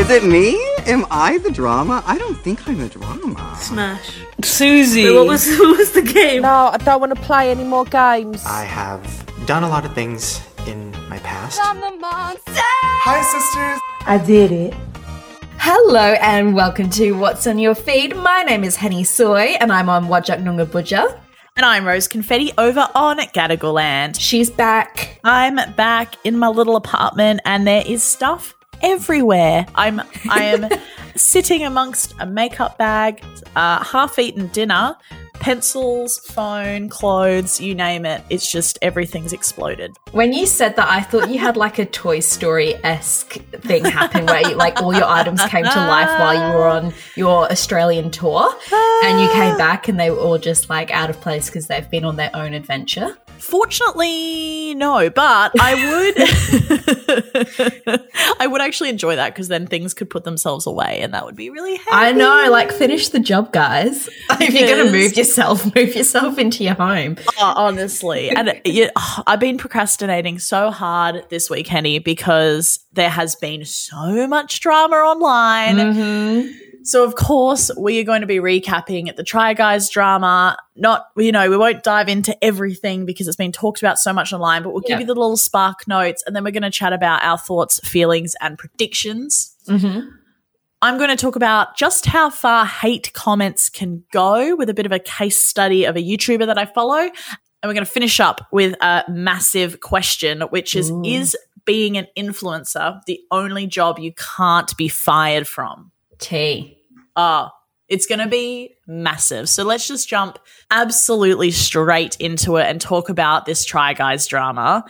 Is it me? Am I the drama? I don't think I'm the drama. Smash. Susie. Wait, what was what was the game? No, I don't want to play any more games. I have done a lot of things in my past. I'm the monster. Hi, sisters. I did it. Hello and welcome to What's on Your Feed. My name is Henny Soy and I'm on Whadjuk Noongar Boodja. And I'm Rose Confetti over on Gadigal Land. She's back. I'm back in my little apartment and there is stuff everywhere. I'm I am sitting amongst a makeup bag, uh, half-eaten dinner, pencils, phone, clothes, you name it. It's just everything's exploded. When you said that, I thought you had like a Toy Story esque thing happen where you, like all your items came to life while you were on your Australian tour and you came back and they were all just like out of place because they've been on their own adventure. Fortunately, no, but I would I would actually enjoy that because then things could put themselves away and that would be really happy. I know, like finish the job, guys. if you're going to move yourself, move yourself into your home. Oh, honestly. And yeah, oh, I've been procrastinating so hard this week, Henny, because there has been so much drama online. Mm-hmm. So, of course, we are going to be recapping the Try Guys drama. Not, you know, we won't dive into everything because it's been talked about so much online, but we'll give you the little spark notes and then we're going to chat about our thoughts, feelings, and predictions. Mm-hmm. I'm going to talk about just how far hate comments can go with a bit of a case study of a YouTuber that I follow. And we're going to finish up with a massive question, which is Is being an influencer the only job you can't be fired from? Tea. Ah, it's going to be massive. So let's just jump absolutely straight into it and talk about this Try Guys drama.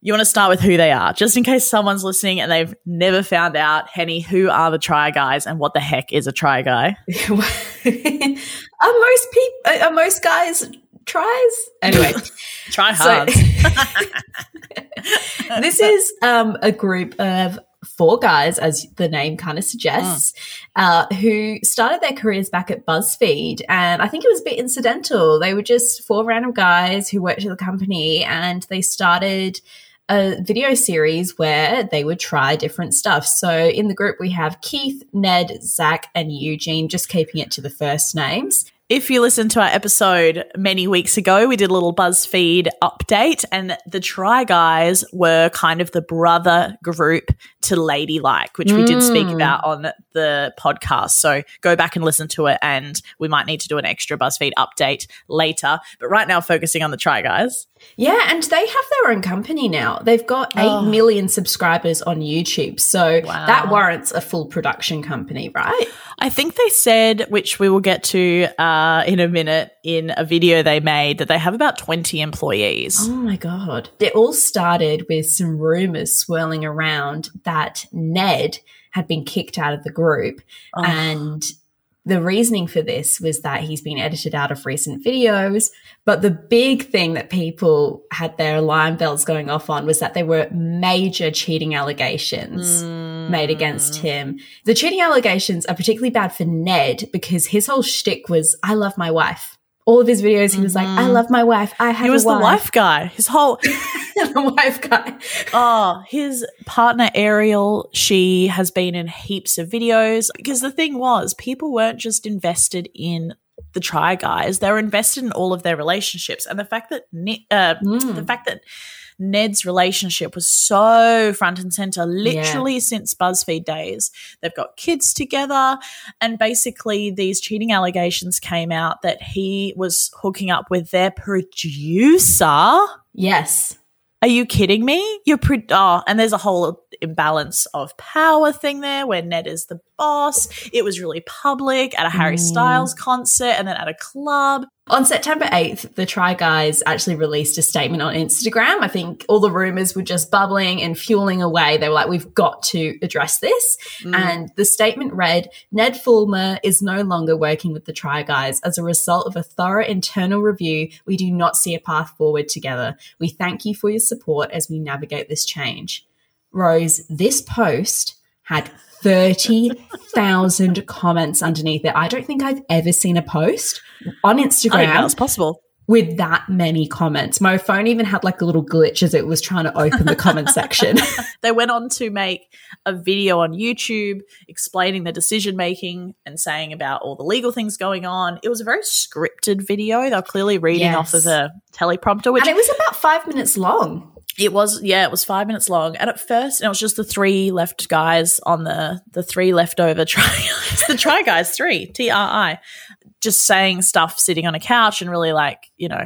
You want to start with who they are, just in case someone's listening and they've never found out. Henny, who are the Try Guys and what the heck is a Try Guy? are most people are most guys tries anyway Try so- hard. this is um, a group of four guys as the name kind of suggests uh, who started their careers back at buzzfeed and i think it was a bit incidental they were just four random guys who worked at the company and they started a video series where they would try different stuff. So in the group, we have Keith, Ned, Zach, and Eugene, just keeping it to the first names. If you listened to our episode many weeks ago, we did a little BuzzFeed update, and the Try Guys were kind of the brother group to Ladylike, which we did speak mm. about on the podcast. So go back and listen to it, and we might need to do an extra BuzzFeed update later. But right now, focusing on the Try Guys. Yeah, and they have their own company now. They've got eight million subscribers on YouTube. So Wow. that warrants a full production company, right? I think they said, which we will get to uh, in a minute, in a video they made, that they have about 20 employees. Oh my God. It all started with some rumors swirling around that Ned had been kicked out of the group. And the reasoning for this was that he's been edited out of recent videos. But the big thing that people had their alarm bells going off on was that there were major cheating allegations made against hmm. him. The cheating allegations are particularly bad for Ned because his whole shtick was, I love my wife. All of his videos, he was like, I love my wife. I have He was the wife guy. His whole the wife guy. Oh, his partner Ariel, she has been in heaps of videos. Because the thing was, people weren't just invested in the try guys; they were invested in all of their relationships. And the fact that uh, the fact that Ned's relationship was so front and center, literally since BuzzFeed days. They've got kids together, and basically these cheating allegations came out that he was hooking up with their producer. Yes. Are you kidding me? You're pre- oh, and there's a whole imbalance of power thing there where Ned is the boss. It was really public at a Harry mm. Styles concert and then at a club. On September 8th, the Try Guys actually released a statement on Instagram. I think all the rumors were just bubbling and fueling away. They were like, we've got to address this. Mm. And the statement read Ned Fulmer is no longer working with the Try Guys. As a result of a thorough internal review, we do not see a path forward together. We thank you for your support as we navigate this change. Rose, this post had 30,000 comments underneath it. I don't think I've ever seen a post on I know that Instagram was possible. with that many comments. My phone even had like a little glitch as it was trying to open the comment section. they went on to make a video on YouTube explaining the decision making and saying about all the legal things going on. It was a very scripted video. They were clearly reading Yes. off of a teleprompter, which and it was about five minutes long. It was yeah, it was five minutes long. And at first, it was just the three left guys on the the three leftover try guys, the try guys three T R I, just saying stuff sitting on a couch and really like you know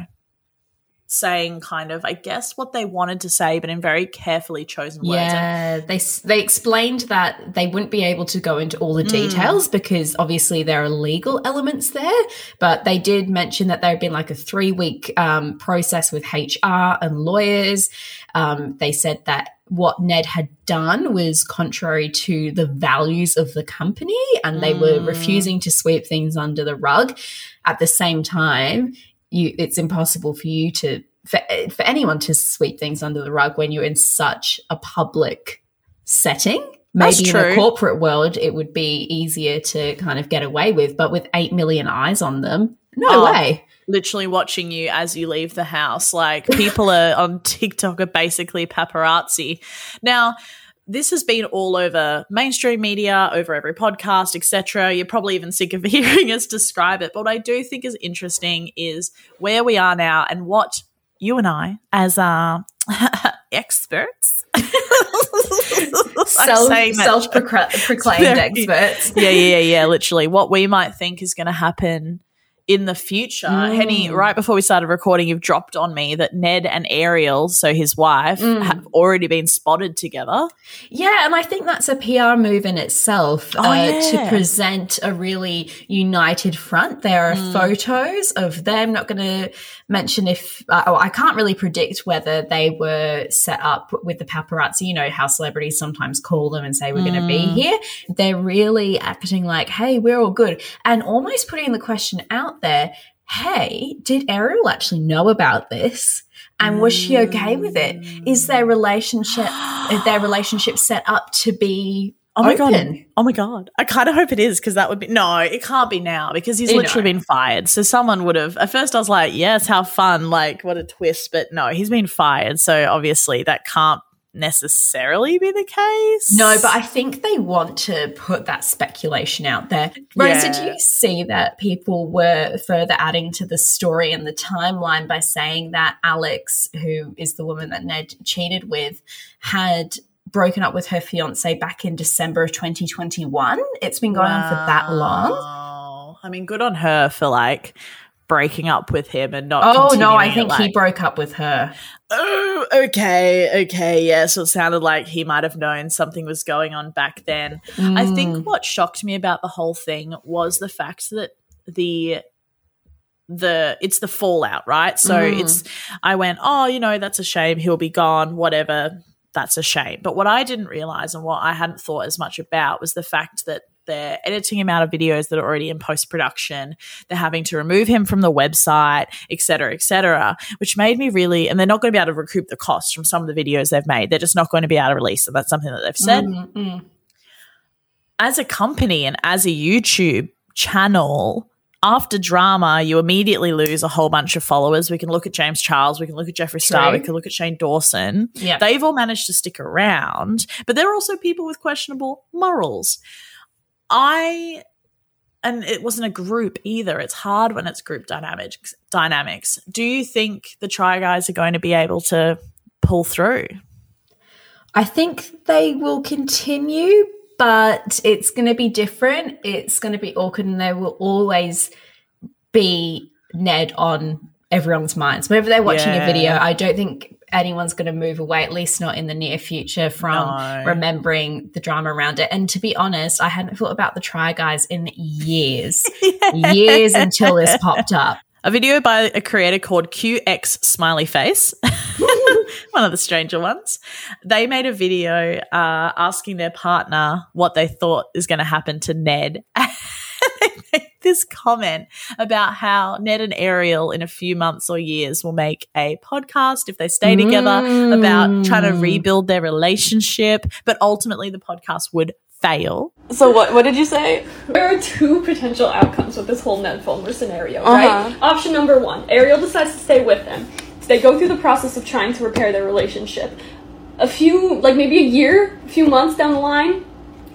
saying kind of I guess what they wanted to say, but in very carefully chosen words. And Yeah, they they explained that they wouldn't be able to go into all the details because obviously there are legal elements there. But they did mention that there had been like a three week um, process with HR and lawyers. Um, they said that what Ned had done was contrary to the values of the company, and they were refusing to sweep things under the rug. At the same time, you it's impossible for you to for, for anyone to sweep things under the rug when you're in such a public setting. That's Maybe in a corporate world, it would be easier to kind of get away with, but with 8 million eyes on them, no way. literally watching you as you leave the house. Like people are on TikTok are basically paparazzi. Now, this has been all over mainstream media, over every podcast, etc. You're probably even sick of hearing us describe it. But what I do think is interesting is where we are now and what you and I, as uh, experts, I'm Self, self-proclaimed experts. yeah, yeah, yeah, yeah. Literally, what we might think is going to happen in the future. Mm. Henny, right before we started recording, you've dropped on me that Ned and Ariel, so his wife, Mm. have already been spotted together. Yeah, and I think that's a PR move in itself Oh, uh, yeah. to present a really united front. There are Mm. photos of them. Not going to mention if uh, oh, I can't really predict whether they were set up with the paparazzi. You know how celebrities sometimes call them and say we're going to be Mm. here. They're really acting like, "Hey, we're all good," and almost putting the question out there. Hey, did Ariel actually know about this? And was she okay with it? Is mm. their relationship is their relationship set up to be Oh my god! Oh my god! I kind of hope it is because that would be no. It can't be now because he's You literally know. been fired. So someone would have. At first, I was like, "Yes, how fun!" Like, what a twist! But no, he's been fired. So obviously, that can't necessarily be the case. No, but I think they want to put that speculation out there. Rosa, do Yeah. you see that people were further adding to the story and the timeline by saying that Alex, who is the woman that Ned cheated with, had broken up with her fiance back in December of 2021? It's been going on for that long. I mean, good on her for like breaking up with him and not. Oh no, I it, think he broke up with her. Oh, okay, okay, yeah. So it sounded like he might have known something was going on back then. I Mm. think what shocked me about the whole thing was the fact that the the it's the fallout, right? So Mm. it's I went, oh, you know, that's a shame. He'll be gone. Whatever. That's a shame. But what I didn't realize and what I hadn't thought as much about was the fact that they're editing him out of videos that are already in post production. They're having to remove him from the website, et cetera, et cetera, which made me really, and they're not going to be able to recoup the costs from some of the videos they've made. They're just not going to be able to release them. That's something that they've said. Mm, mm. As a company and as a YouTube channel, after drama, you immediately lose a whole bunch of followers. We can look at James Charles, we can look at Jeffree Star, we can look at Shane Dawson. Yeah. They've all managed to stick around, but there are also people with questionable morals. I and it wasn't a group either. It's hard when it's group dynamics dynamics. Do you think the try guys are going to be able to pull through? I think they will continue, but it's going to be different. It's going to be awkward, and there will always be Ned on everyone's minds. Whenever they're watching Yeah. a video, I don't think anyone's going to move away, at least not in the near future, from No. remembering the drama around it. And to be honest, I hadn't thought about the Try Guys in years, years until this popped up. A video by a creator called QX Smiley Face, one of the stranger ones. They made a video uh, asking their partner what they thought is going to happen to Ned. this comment about how Ned and Ariel in a few months or years will make a podcast if they stay together about trying to rebuild their relationship, but ultimately the podcast would fail. So what? What did you say? There are two potential outcomes with this whole Ned Fulmer scenario, Uh-huh. right? Option number one: Ariel decides to stay with them. So they go through the process of trying to repair their relationship. A few, like maybe a year, a few months down the line,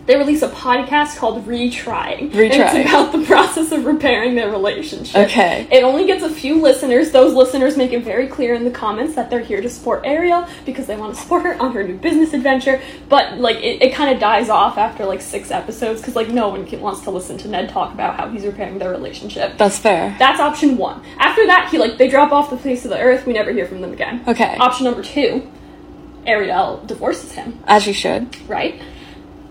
they release a podcast called Retrying. And Retrying. it's about the process of repairing their relationship. Okay. It only gets a few listeners. Those listeners make it very clear in the comments that they're here to support Ariel because they want to support her on her new business adventure. But like, it, it kind of dies off after like six episodes because like no one can, wants to listen to Ned talk about how he's repairing their relationship. That's fair. That's option one. After that, he like they drop off the face of the earth. We never hear from them again. Okay. Option number two, Ariel divorces him. As you should. Right.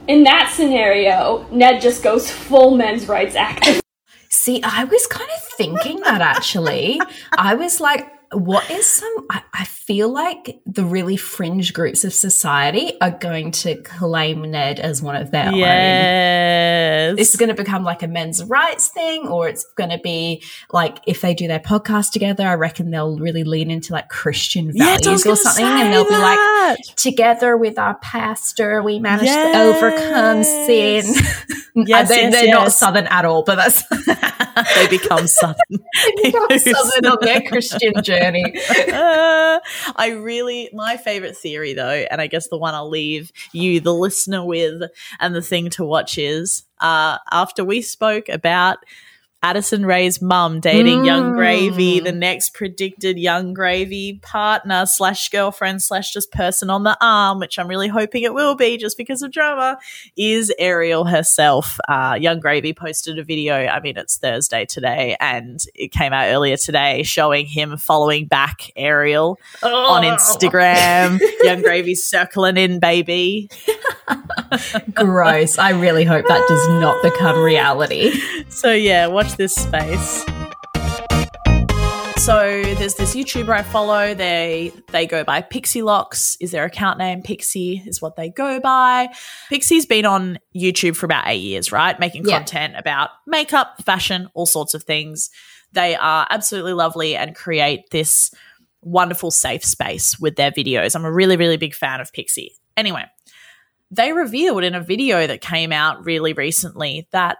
In that scenario, Ned just goes full men's rights activist. See, I was kind of thinking that actually. I was like, what is some I, I feel like the really fringe groups of society are going to claim Ned as one of their own. Yes. This is going to become like a men's rights thing, or it's going to be like if they do their podcast together, I reckon they'll really lean into like Christian values was or something, and they'll be like, together with our pastor, we managed Yes. to overcome sin. Yes, they, yes, they're not southern at all, but that's they become southern. they become southern on their Christian journey. Uh, I really, my favorite theory though, and I guess the one I'll leave you, the listener, with, and the thing to watch is uh, after we spoke about Addison Rae's mum dating Yung Gravy, the next predicted Yung Gravy partner slash girlfriend slash just person on the arm, which I'm really hoping it will be just because of drama, is Ariel herself. Uh, Yung Gravy posted a video. I mean, it's Thursday today, and it came out earlier today showing him following back Ariel on Instagram. Yung Gravy circling in, baby. Gross. I really hope that does not become reality. So yeah, watch this space. So there's this YouTuber I follow. They they go by Pixielocks. Is their account name? Pixie is what they go by. Pixie's been on YouTube for about eight years, right? Making Yeah. content about makeup, fashion, all sorts of things. They are absolutely lovely and create this wonderful safe space with their videos. I'm a really, really big fan of Pixie. Anyway, they revealed in a video that came out really recently that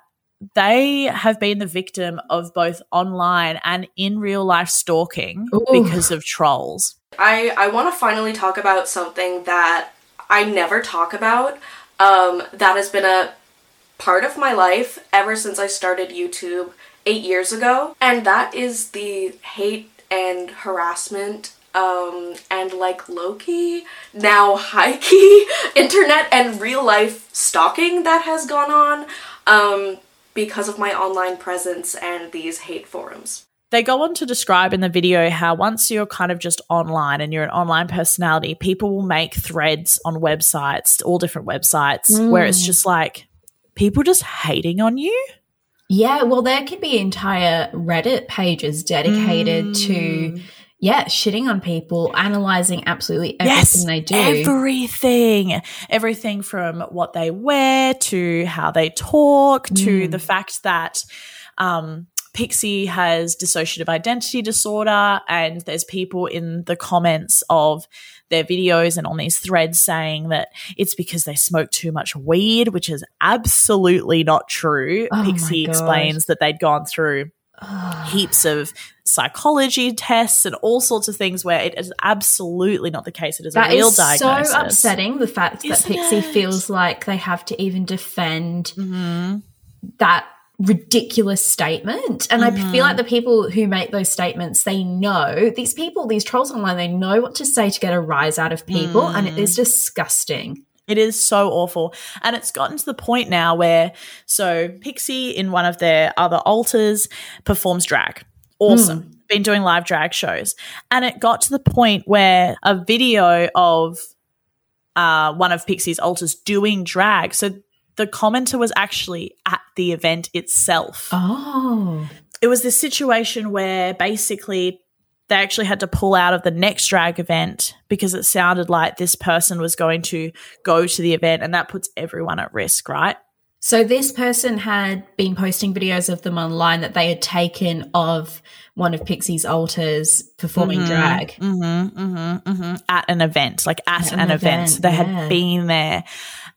they have been the victim of both online and in real life stalking Ooh. because of trolls. I, I want to finally talk about something that I never talk about. Um, that has been a part of my life ever since I started YouTube eight years ago, and that is the hate and harassment. Um, and like low key, now high key internet and real life stalking that has gone on um, because of my online presence and these hate forums. They go on to describe in the video how once you're kind of just online and you're an online personality, people will make threads on websites, all different websites, where it's mm. just like people just hating on you. Yeah, well, there could be entire Reddit pages dedicated to, mm. Yeah, shitting on people, analyzing absolutely everything they do. Everything. Everything from what they wear to how they talk to the fact that um, Pixie has dissociative identity disorder, and there's people in the comments of their videos and on these threads saying that it's because they smoke too much weed, which is absolutely not true. Oh Pixie explains that they'd gone through heaps of psychology tests and all sorts of things where it is absolutely not the case. It is That a real is diagnosis. so upsetting. The fact that Isn't Pixie it? feels like they have to even defend Mhm. that ridiculous statement. And I Mm-hmm. feel like the people who make those statements, they know these people, these trolls online, they know what to say to get a rise out of people, and it is Mm. disgusting. It is so awful. And it's gotten to the point now where, so Pixie in one of their other alters performs drag. Awesome. Been doing live drag shows. And it got to the point where a video of uh, one of Pixie's alters doing drag. So the commenter was actually at the event itself. Oh. it was this situation where basically they actually had to pull out of the next drag event because it sounded like this person was going to go to the event and that puts everyone at risk, right? So this person had been posting videos of them online that they had taken of one of Pixie's alters performing drag. Mm-hmm, mm-hmm, mm-hmm. At an event, like at, At an, an event. event, They yeah. had been there.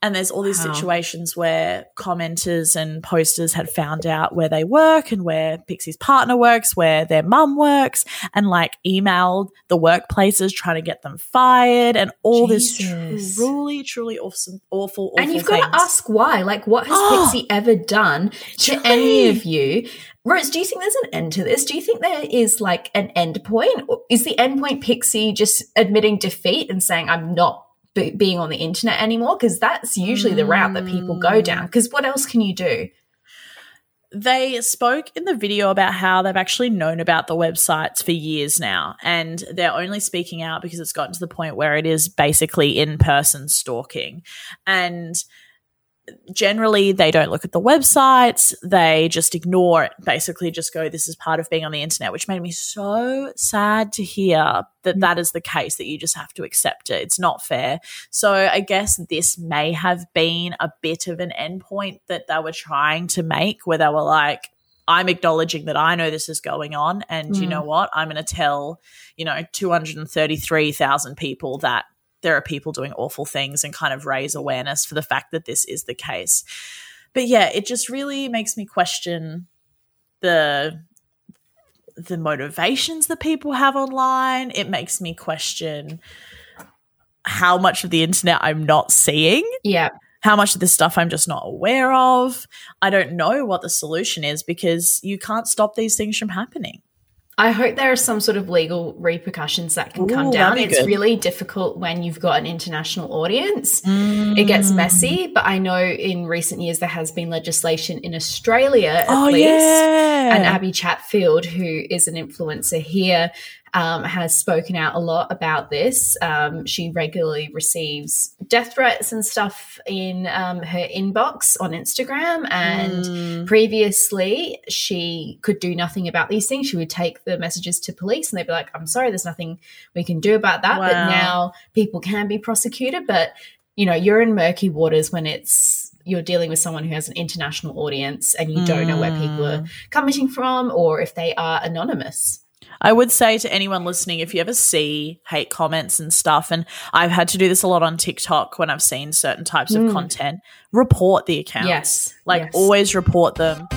And there's all these Wow. situations where commenters and posters had found out where they work and where Pixie's partner works, where their mum works, and like emailed the workplaces trying to get them fired and all Jesus. this truly, truly awesome, awful, awful and you've got to ask why. Like, what has Oh, Pixie ever done to truly. any of you? Rose, do you think there's an end to this? Do you think there is like an end point? Is the end point Pixie just admitting defeat and saying, I'm not be- being on the internet anymore? Because that's usually the route that people go mm. down. Because what else can you do? they spoke in the video about how they've actually known about the websites for years now and they're only speaking out because it's gotten to the point where it is basically in-person stalking and generally they don't look at the websites. They just ignore it. Basically just go this is part of being on the internet which made me so sad to hear that that is the case that you just have to accept it. It's not fair. So i guess this may have been a bit of an endpoint that they were trying to make where they were like i'm acknowledging that i know this is going on and you Mm. know what? I'm going to tell you know 233000 people that there are people doing awful things and kind of raise awareness for the fact that this is the case. But yeah, it just really makes me question the the motivations that people have online. It makes me question how much of the internet I'm not seeing, Yeah. how much of this stuff I'm just not aware of. I don't know what the solution is because you can't stop these things from happening. I hope there are some sort of legal repercussions that can come down. It's good. really difficult when you've got an international audience. It gets Mm. messy, but I know in recent years there has been legislation in Australia at Oh, least. yeah. And Abby Chatfield, who is an influencer here, um, has spoken out a lot about this. Um, she regularly receives death threats and stuff in um, her inbox on Instagram. And Mm. previously, she could do nothing about these things. She would take the messages to police and they'd be like, I'm sorry, there's nothing we can do about that. But now people can be prosecuted. But, you know, you're in murky waters when it's you're dealing with someone who has an international audience and you don't know where people are coming from or if they are anonymous. I would say to anyone listening, if you ever see hate comments and stuff, and I've had to do this a lot on TikTok when I've seen certain types of hmm. content, report the accounts. Yes, Like yes. always report them.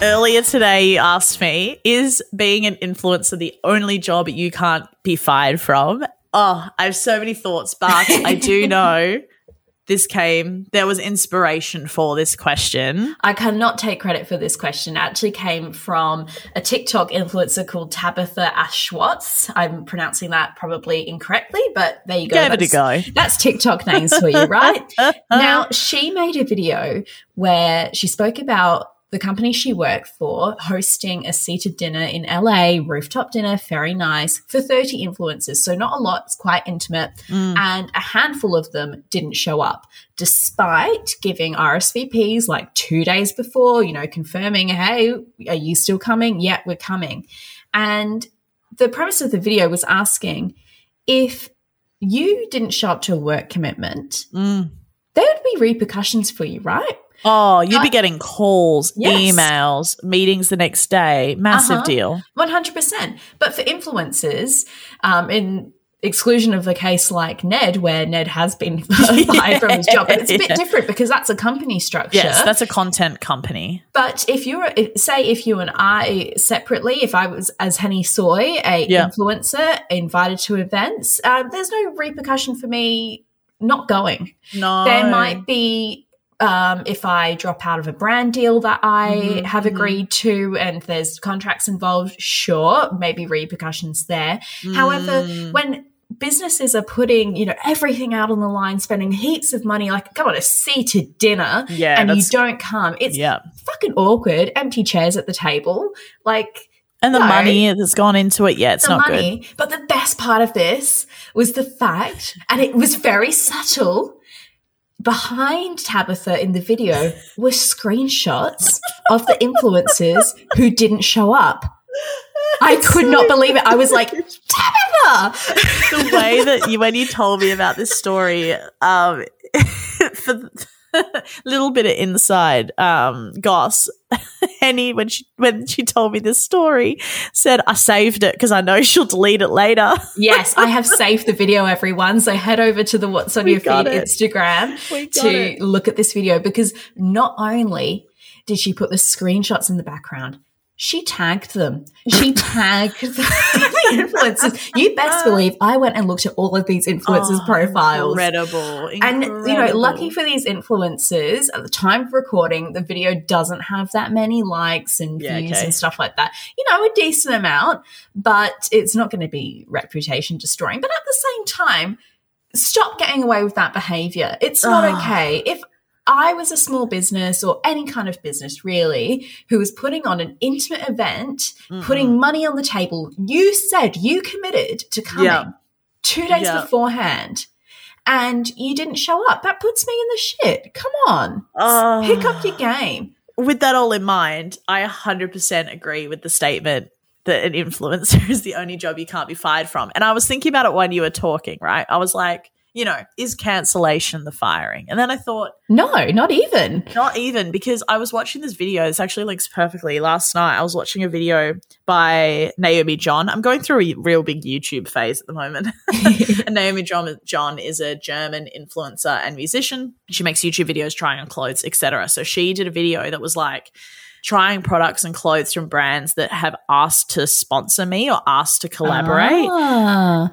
Earlier today, you asked me, is being an influencer the only job you can't be fired from? Oh, I have so many thoughts, but I do know this came, there was inspiration for this question. I cannot take credit for this question. It actually came from a TikTok influencer called Tabitha Ashwatz. I'm pronouncing that probably incorrectly, but there you go. Give it a go. That's TikTok names for you, right? now, she made a video where she spoke about the company she worked for hosting a seated dinner in LA, rooftop dinner, very nice, for 30 influencers. So, not a lot, it's quite intimate. And a handful of them didn't show up, despite giving RSVPs like two days before, you know, confirming, hey, are you still coming? Yeah, we're coming. And the premise of the video was asking if you didn't show up to a work commitment, Mm. there would be repercussions for you, right? Oh, you'd be Uh, getting calls, yes. emails, meetings the next day. Massive Uh-huh. deal. 100%. But for influencers, um, in exclusion of the case like Ned, where Ned has been fired from his job, but it's a bit Yeah. different because that's a company structure. Yes, that's a content company. But if you're, say, if you and I separately, if I was as Henny Soy, a Yeah. influencer invited to events, um, there's no repercussion for me not going. No. There might be um, if I drop out of a brand deal that I Mhm, have mhm. agreed to and there's contracts involved, sure, maybe repercussions there. However, Mm. when businesses are putting, you know, everything out on the line, spending heaps of money, like come on, a seated dinner, Yeah, and you don't come, it's yeah. fucking awkward. Empty chairs at the table, like And the No. money that's gone into it, yeah, it's the not money. But the best part of this was the fact, and it was very subtle. Behind Tabitha in the video were screenshots of the influencers who didn't show up. I could not believe it. I was like, Tabitha! the way that you when you told me about this story, um, for the, little bit of inside um goss henny when she when she told me this story said i saved it because i know she'll delete it later yes i have saved the video everyone so head over to the what's on We your feed it. instagram to it. look at this video because not only did she put the screenshots in the background she tagged them. She tagged the, influencers. You best believe I went and looked at all of these influencers' Oh, profiles. incredible And you know, lucky for these influencers, at the time of recording, the video doesn't have that many likes and Yeah, views okay. and stuff like that. You know, a decent amount, but it's not going to be reputation destroying. But at the same time, stop getting away with that behavior. It's not Ah. okay. If I was a small business or any kind of business really who was putting on an intimate event, mm-hmm. putting money on the table, you said you committed to coming Yeah. two days Yeah. beforehand and you didn't show up. That puts me in the shit. Come on. Oh. Pick up your game. with that all in mind, I 100% agree with the statement that an influencer is the only job you can't be fired from. And I was thinking about it when you were talking, right? I was like, you know, is cancellation the firing? And then I thought, No, not even. not even because I was watching this video. This actually links perfectly. Last night, I was watching a video by Naomi John. I'm going through a real big YouTube phase at the moment. and Naomi John, John is a German influencer and musician. She makes YouTube videos trying on clothes, etc. So she did a video that was like trying products and clothes from brands that have asked to sponsor me or asked to collaborate Ah.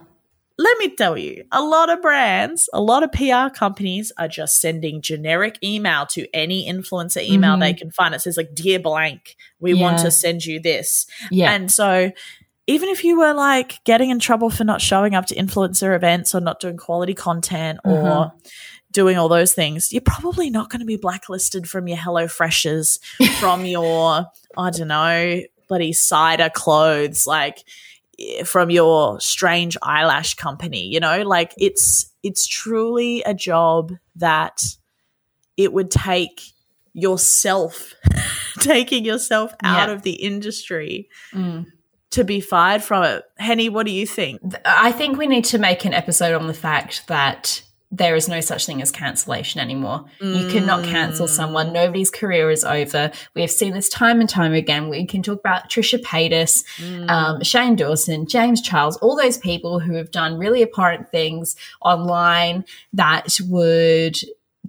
Let me tell you, a lot of brands, a lot of PR companies are just sending generic email to any influencer email Mhm. they can find. It says like, "Dear blank, we want to send you this." Yeah. And so, even if you were like getting in trouble for not showing up to influencer events or not doing quality content or Uh-huh. doing all those things, you're probably not going to be blacklisted from your Hello Freshers, from your I don't know, bloody cider clothes, like from your strange eyelash company. You know, like it's it's truly a job that it would take yourself taking yourself out Yeah. of the industry Mm. to be fired from it. Henny, what do you think? I think we need to make an episode on the fact that there is no such thing as cancellation anymore. You cannot cancel someone. Nobody's career is over. We have seen this time and time again. We can talk about Trisha Paytas, um, Shane Dawson, James Charles, all those people who have done really abhorrent things online that would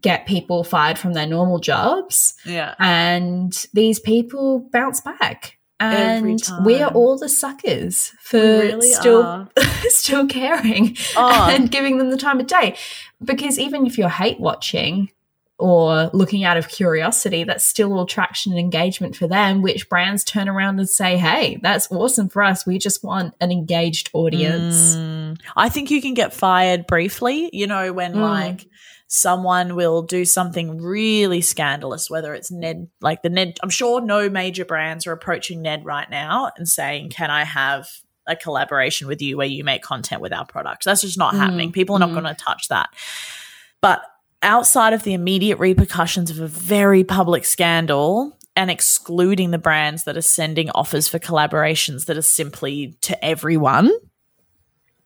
get people fired from their normal jobs. Yeah. And these people bounce back. And we are all the suckers for really still still caring Oh. and giving them the time of day. Because even if you're hate watching or looking out of curiosity, that's still all traction and engagement for them, which brands turn around and say, hey, that's awesome for us. We just want an engaged audience. Mm. I think you can get fired briefly, you know, when Mm. like someone will do something really scandalous, whether it's Ned, like the Ned. I'm sure no major brands are approaching Ned right now and saying, Can I have a collaboration with you where you make content with our products? That's just not Mm. happening. People are not Mm. going to touch that. But outside of the immediate repercussions of a very public scandal, and excluding the brands that are sending offers for collaborations that are simply to everyone,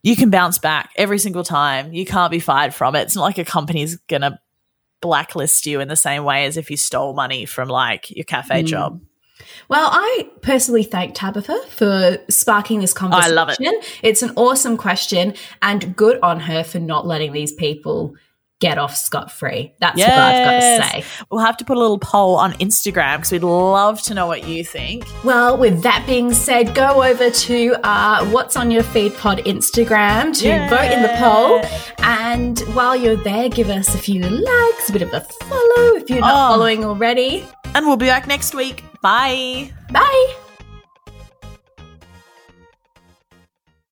you can bounce back every single time. You can't be fired from it. It's not like a company's gonna blacklist you in the same way as if you stole money from like your cafe Mm. job. Well, I personally thank Tabitha for sparking this conversation. I love it. It's an awesome question, and good on her for not letting these people get off scot free. That's what I've got to say. We'll have to put a little poll on Instagram because we'd love to know what you think. Well, with that being said, go over to uh, What's on Your Feed Pod Instagram to vote in the poll. And while you're there, give us a few likes, a bit of a follow if you're not Oh. following already. And we'll be back next week. Bye. Bye.